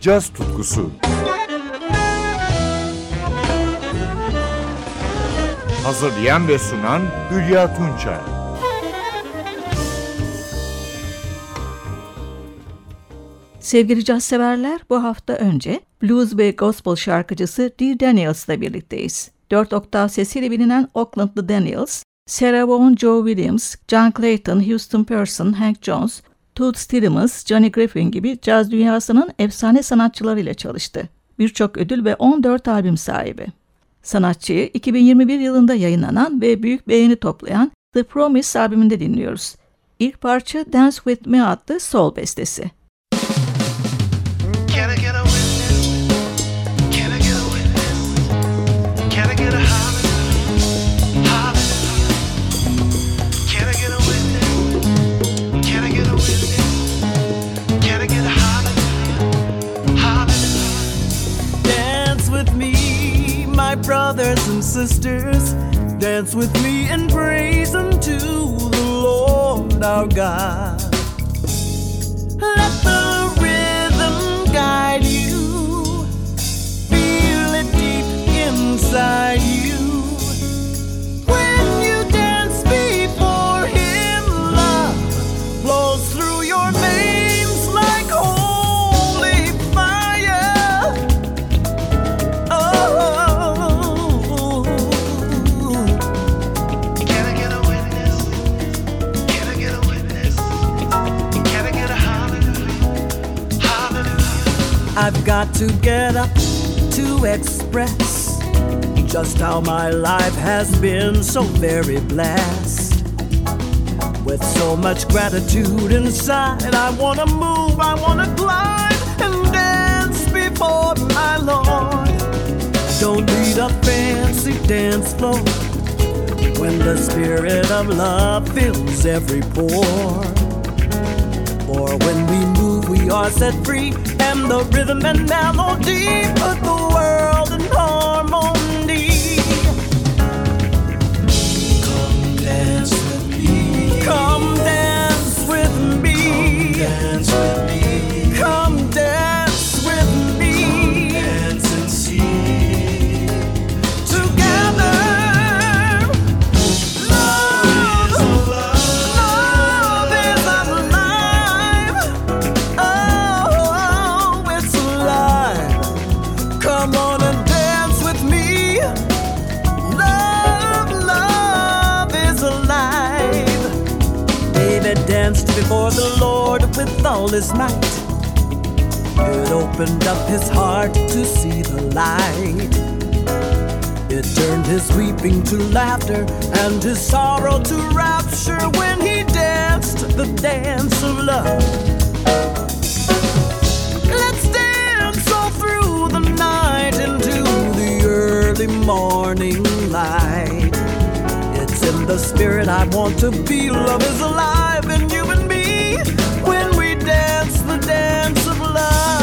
caz tutkusu. Hazırlayan ve sunan Hülya Tunçay. Sevgili caz severler, bu hafta önce blues ve gospel şarkıcısı Dee Daniels'la birlikteyiz. 4 oktav sesiyle bilinen Oaklandlı Daniels, Sarah Vaughan, Joe Williams, John Clayton, Houston Person, Hank Jones, Toots Stevens, Johnny Griffin gibi caz dünyasının efsane sanatçılarıyla çalıştı. Birçok ödül ve 14 albüm sahibi. Sanatçıyı 2021 yılında yayınlanan ve büyük beğeni toplayan The Promise albümünde dinliyoruz. İlk parça Dance With Me adlı sol bestesi. Can I get a brothers and sisters. Dance with me and praise unto the Lord our God. Let the rhythm guide you. Feel it deep inside you. Got to get up to express just how my life has been so very blessed. With so much gratitude inside, I wanna move, I wanna climb and dance before my Lord. Don't need a fancy dance floor when the spirit of love fills every pore. For when we are set free, and the rhythm and melody put the world in harmony. Come dance with me. Come dance with me. Come Dance with me. Danced before the Lord with all his might. It opened up his heart to see the light. It turned his weeping to laughter and his sorrow to rapture when he danced the dance of love. Let's dance all through the night into the early morning the spirit I want to be. Love is alive in you and me when we dance the dance of love.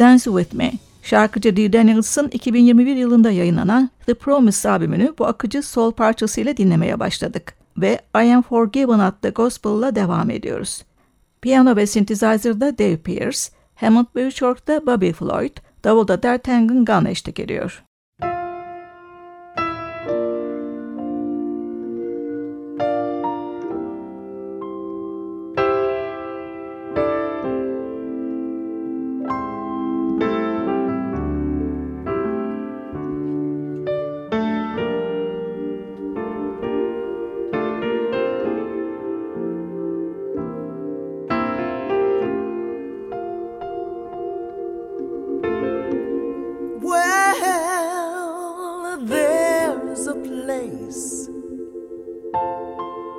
Dance With Me. Şarkıcı Dee Daniels'ın 2021 yılında yayınlanan The Promise albümünü bu akıcı sol parçasıyla dinlemeye başladık ve I Am Forgiven adlı gospel'la devam ediyoruz. Piyano ve synthesizer'da Dave Pierce, Hammond ve Bouchard'da Bobby Floyd, davulda D'Artagnan Gunn eşlik ediyor.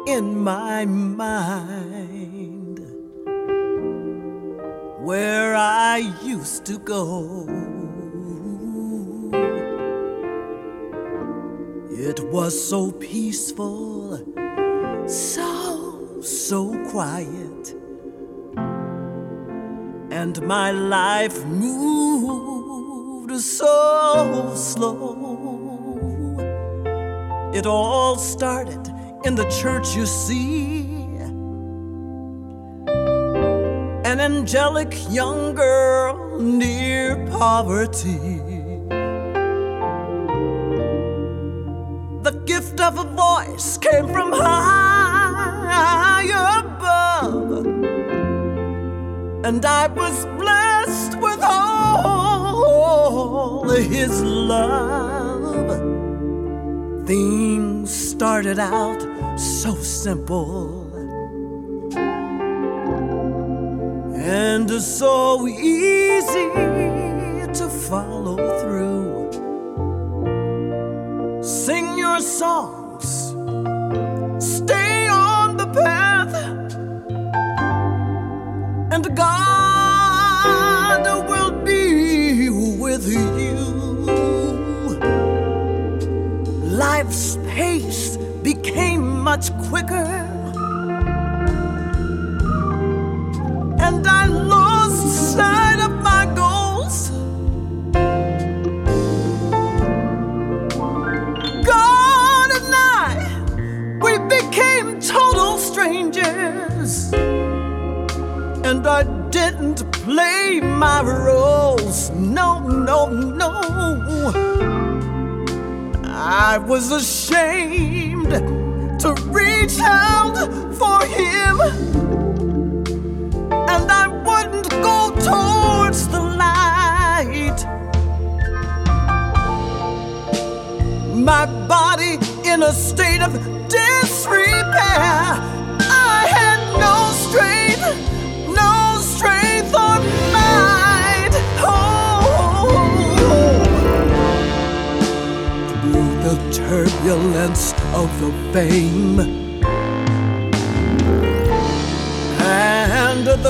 In my mind where I used to go. It was so peaceful, so, so quiet and my life moved so slow. It all started in the church, you see. An angelic young girl near poverty. The gift of a voice came from high above and I was blessed with all his love. Things started out so simple and so easy to follow through. Sing your songs, quicker, and I lost sight of my goals. God and I, we became total strangers and I didn't play my roles. No, no, no. I was ashamed to reach out for him, and I wouldn't go towards the light. My body in a state of disrepair. I had no strength no strength or might. Oh, through the turbulence of the fame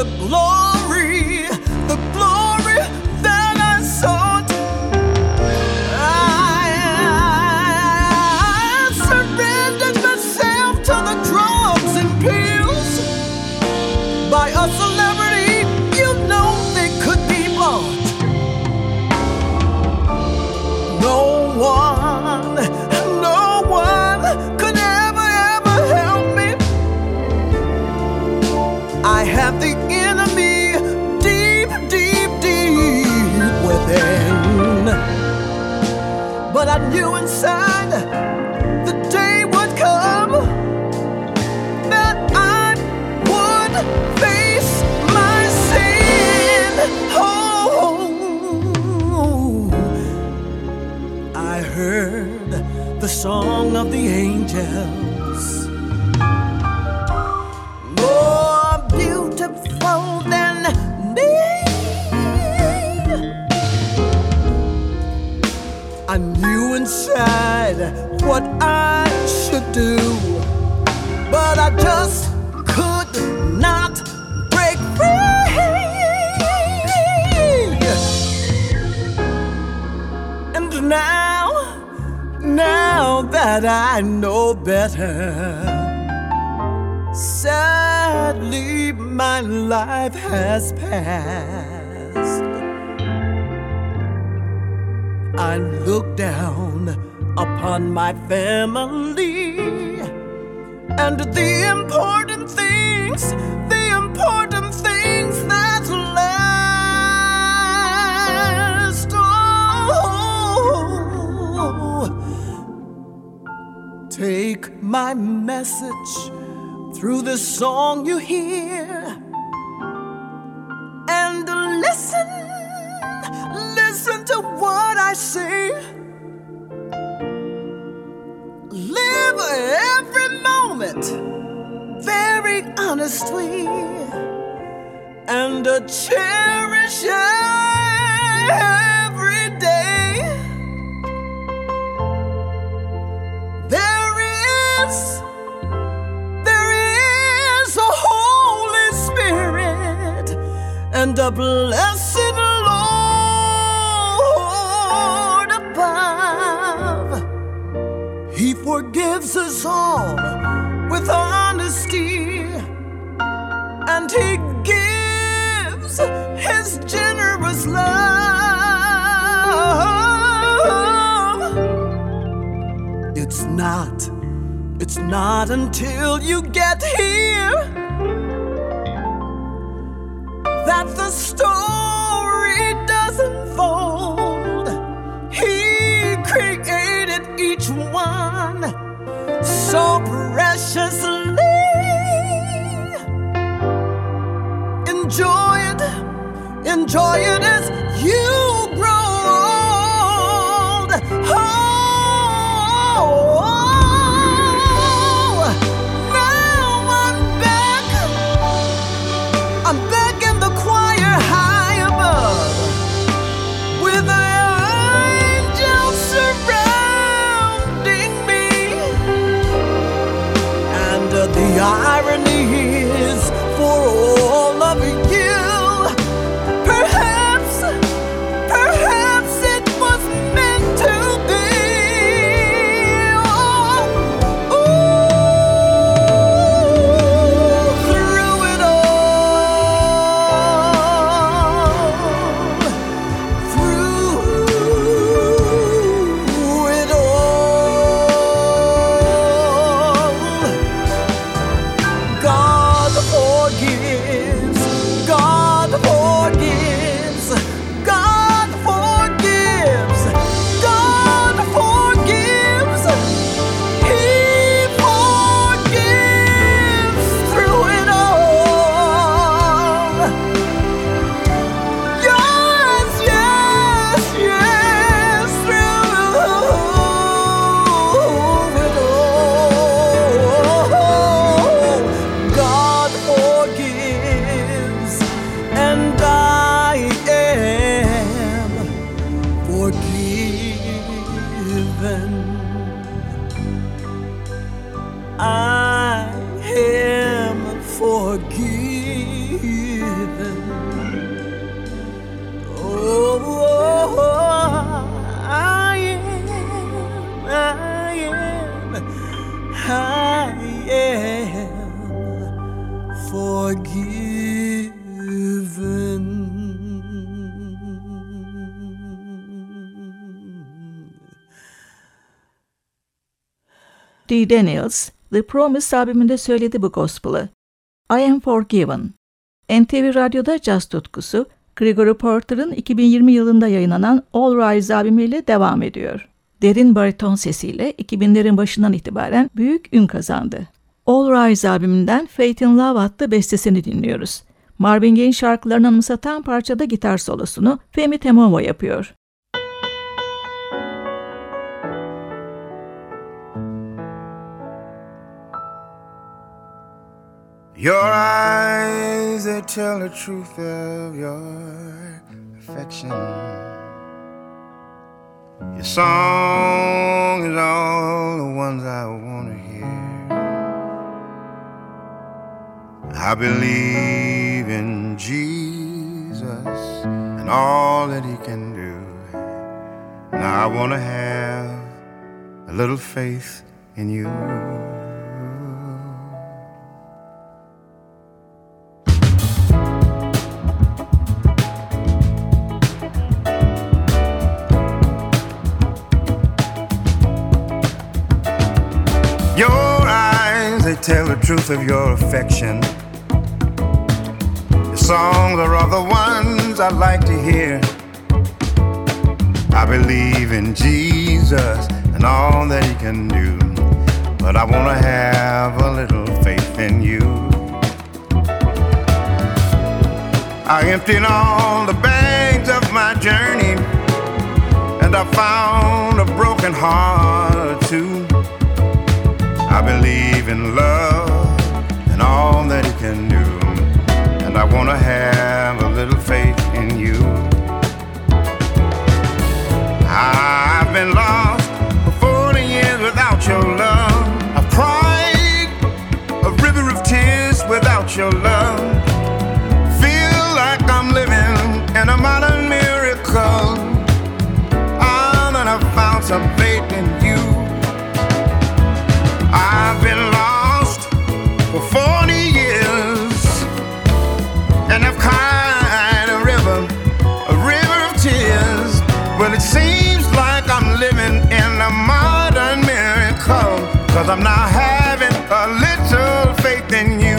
the glory, The day would come that I would face my sin. Oh, I heard the song of the angels. I knew inside what I should do, but I just could not break free. And now, now that I know better, sadly my life has passed. I look down upon my family and the important things, the important things that last. Oh, take my message through the song you hear I see. Live every moment very honestly and cherish every day. There is, there is a Holy Spirit and a blessed us all with honesty, and He gives His generous love. It's not, it's not until you get here Enjoy it, enjoy it as you Dee Daniels, The Promise albümünde söyledi bu gospel'ı. I Am Forgiven. NTV Radyo'da caz tutkusu, Gregory Porter'ın 2020 yılında yayınlanan All Rise albümüyle devam ediyor. Derin bariton sesiyle 2000'lerin başından itibaren büyük ün kazandı. All Rise albümünden Faith in Love adlı bestesini dinliyoruz. Marvin Gaye şarkılarını anımsatan parçada gitar solosunu Femi Temovo yapıyor. Your eyes, they tell the truth of your affection. Your song is all the ones I want I believe in Jesus and all that he can do. Now I want to have a little faith in you. Your eyes, they tell the truth of your affection. Songs are all the ones I like to hear. I believe in Jesus and all that he can do, but I want to have a little faith in you. I emptied all the bags of my journey, and I found a broken heart too. I believe in love I'm now having a little faith in you.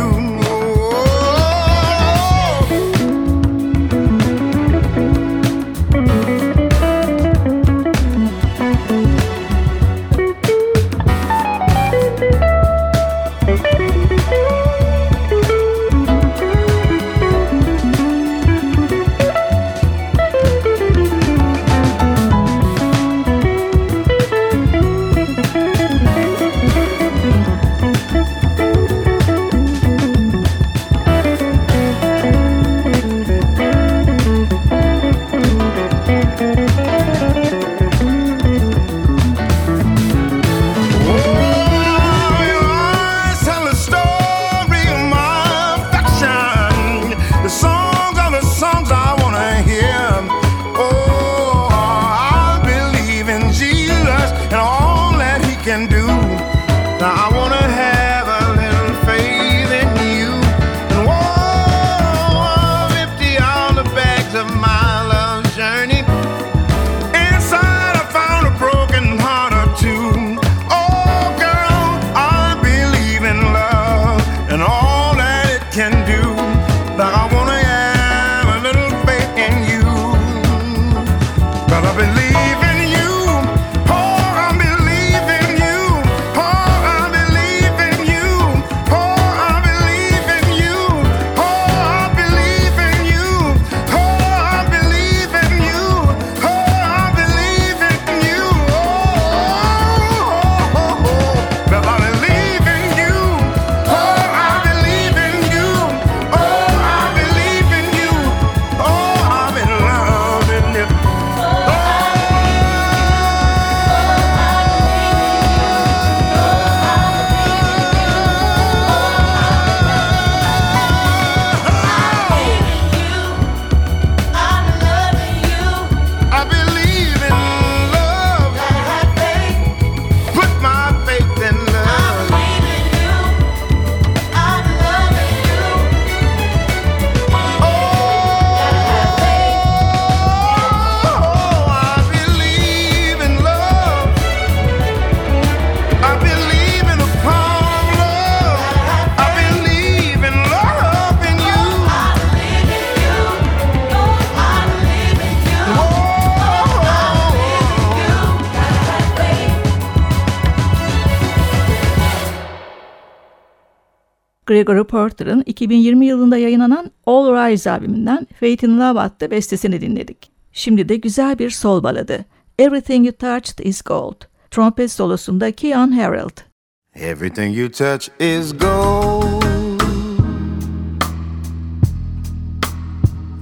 Gregory Porter'ın 2020 yılında yayınlanan All Rise albümünden Faith in Love adlı bestesini dinledik. Şimdi de güzel bir sol baladı. Everything You Touched Is Gold. Trompet solosunda Keon Harold. Everything you touch is gold.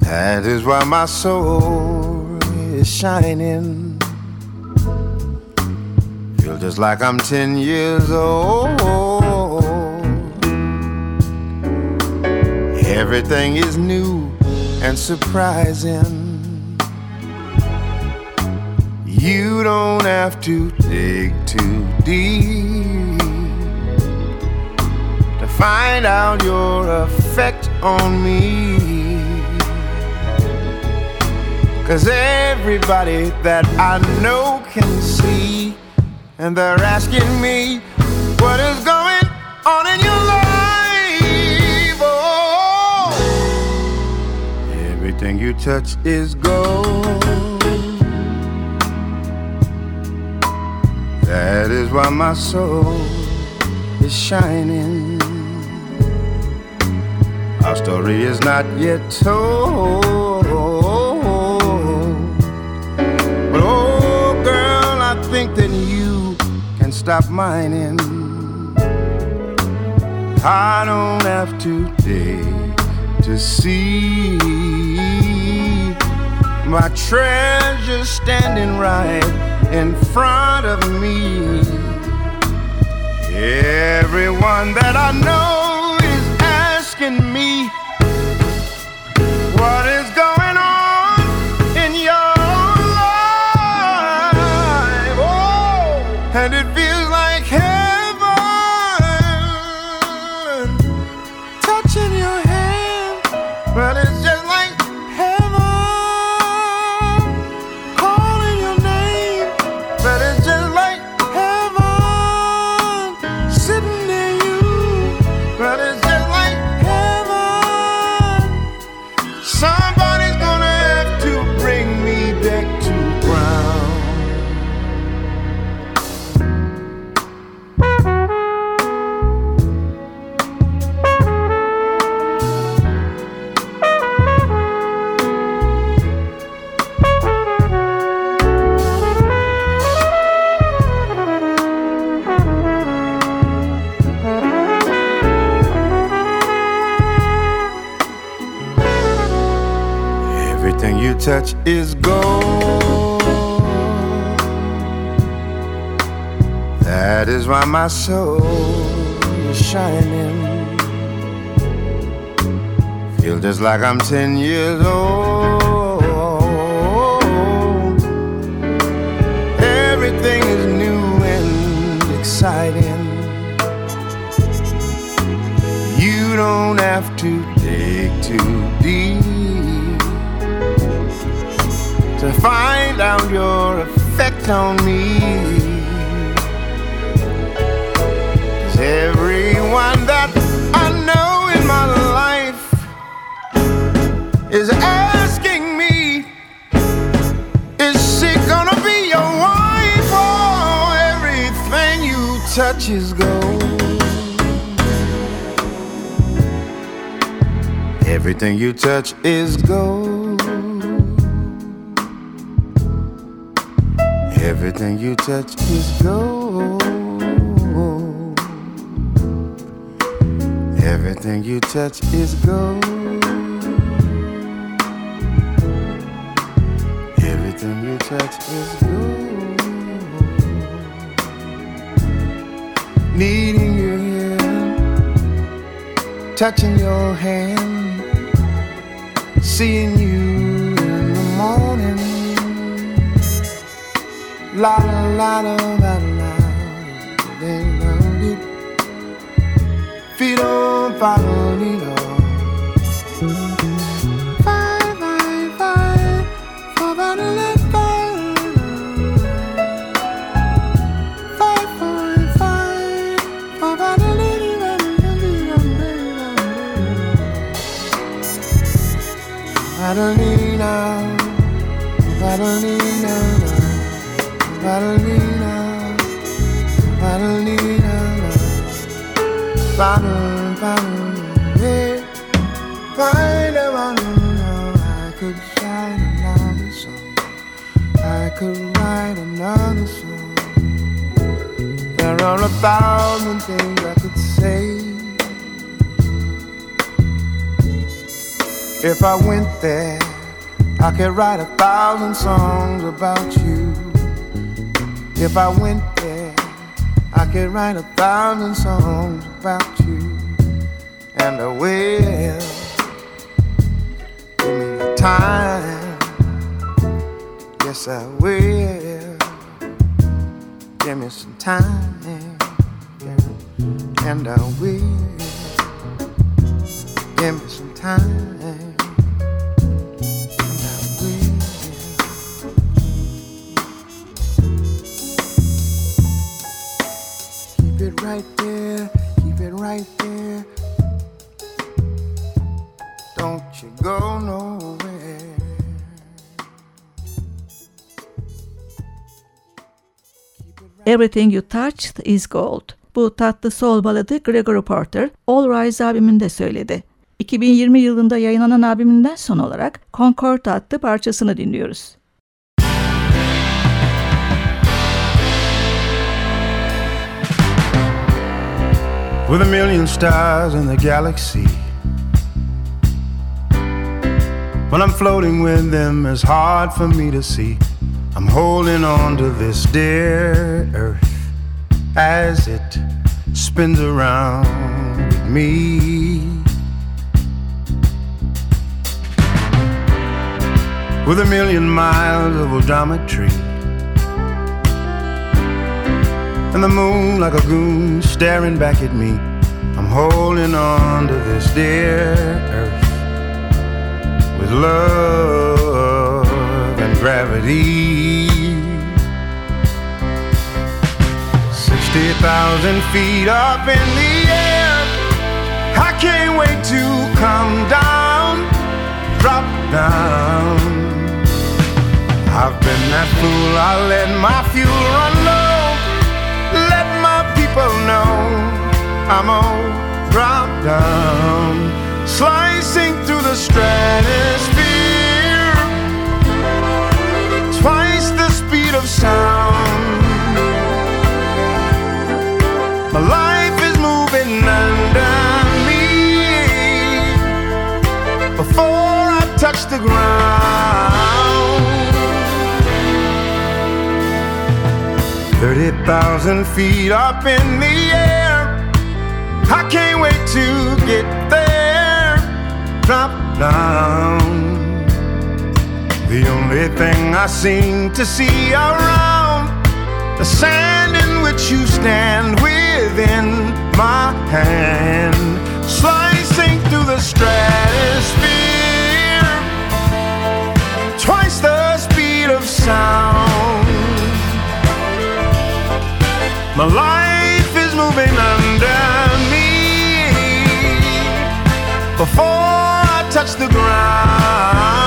That is why my soul is shining. Feel just like I'm 10 years old. Everything is new and surprising. You don't have to dig too deep to find out your effect on me. Cause everybody that I know can see, and they're asking me what is going on in your everything you touch is gold. That is why my soul is shining. Our story is not yet told. But oh, girl, I think that you can stop mining. I don't have to dig to see my treasure standing right in front of me. Everyone that I know is asking me what is touch is gold. That is why my soul is shining. Feel just like I'm 10 years old. Everything you touch is gold. Everything you touch is gold. Everything you touch is gold. Everything you touch is gold. Needing your hand, touching your hand, seeing you in the morning. La la la la la la They love it Fido Adelina Adelina Adelina Adelina Adelina Find a I could write another song I could write another song There are a thousand things I could say If I went there, I could write a thousand songs about you. If I went there, I could write a thousand songs about you. And I will. Give me the time. Yes, I will. Give me some time. Yeah. And I will. Give me some time. right there. Don't you go nowhere. Everything You Touched Is Gold. Bu tatlı sol baladı Gregory Porter, All Rise abiminde söyledi. 2020 yılında yayınlanan abiminden son olarak Concord adlı parçasını dinliyoruz. With a million stars in the galaxy. When I'm floating with them, it's hard for me to see. I'm holding on to this dear earth as it spins around with me. With a million miles of odometry. And the moon like a goon staring back at me. I'm holding on to this dear earth with love and gravity. 60,000 feet up in the air. I can't wait to come down, drop down. I've been that fool, I let my fuel run low. Know I'm all drop down, slicing through the stratosphere. Twice the speed of sound. My life is moving under me before I touch the ground. 30,000 feet up in the air. I can't wait to get there. Drop down. The only thing I seem to see around the sand in which you stand within my hand, slicing through the stratosphere, twice the speed of sound. My life is moving under me before I touch the ground.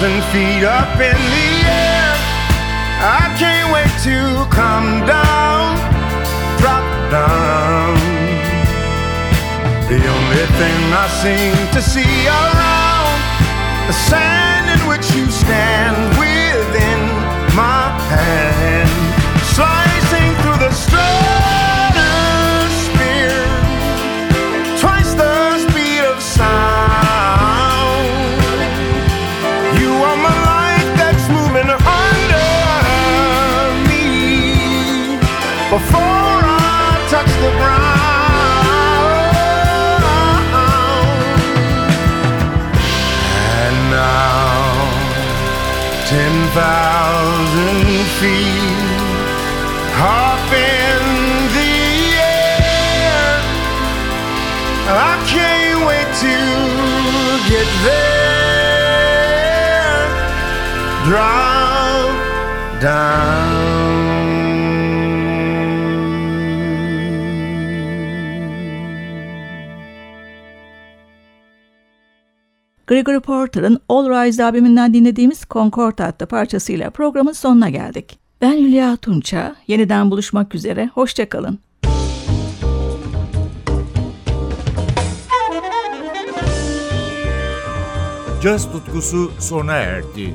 Thousand feet up in the air. I can't wait to come down, drop down. The only thing I seem to see around the sand in which you stand within my hand, slicing through the stratosphere, Gregory Porter'ın All Rise albümünden dinlediğimiz Concord adlı parçasıyla programın sonuna geldik. Ben Hülya Tunça. Yeniden buluşmak üzere. Hoşçakalın. Caz tutkusu sona erdi.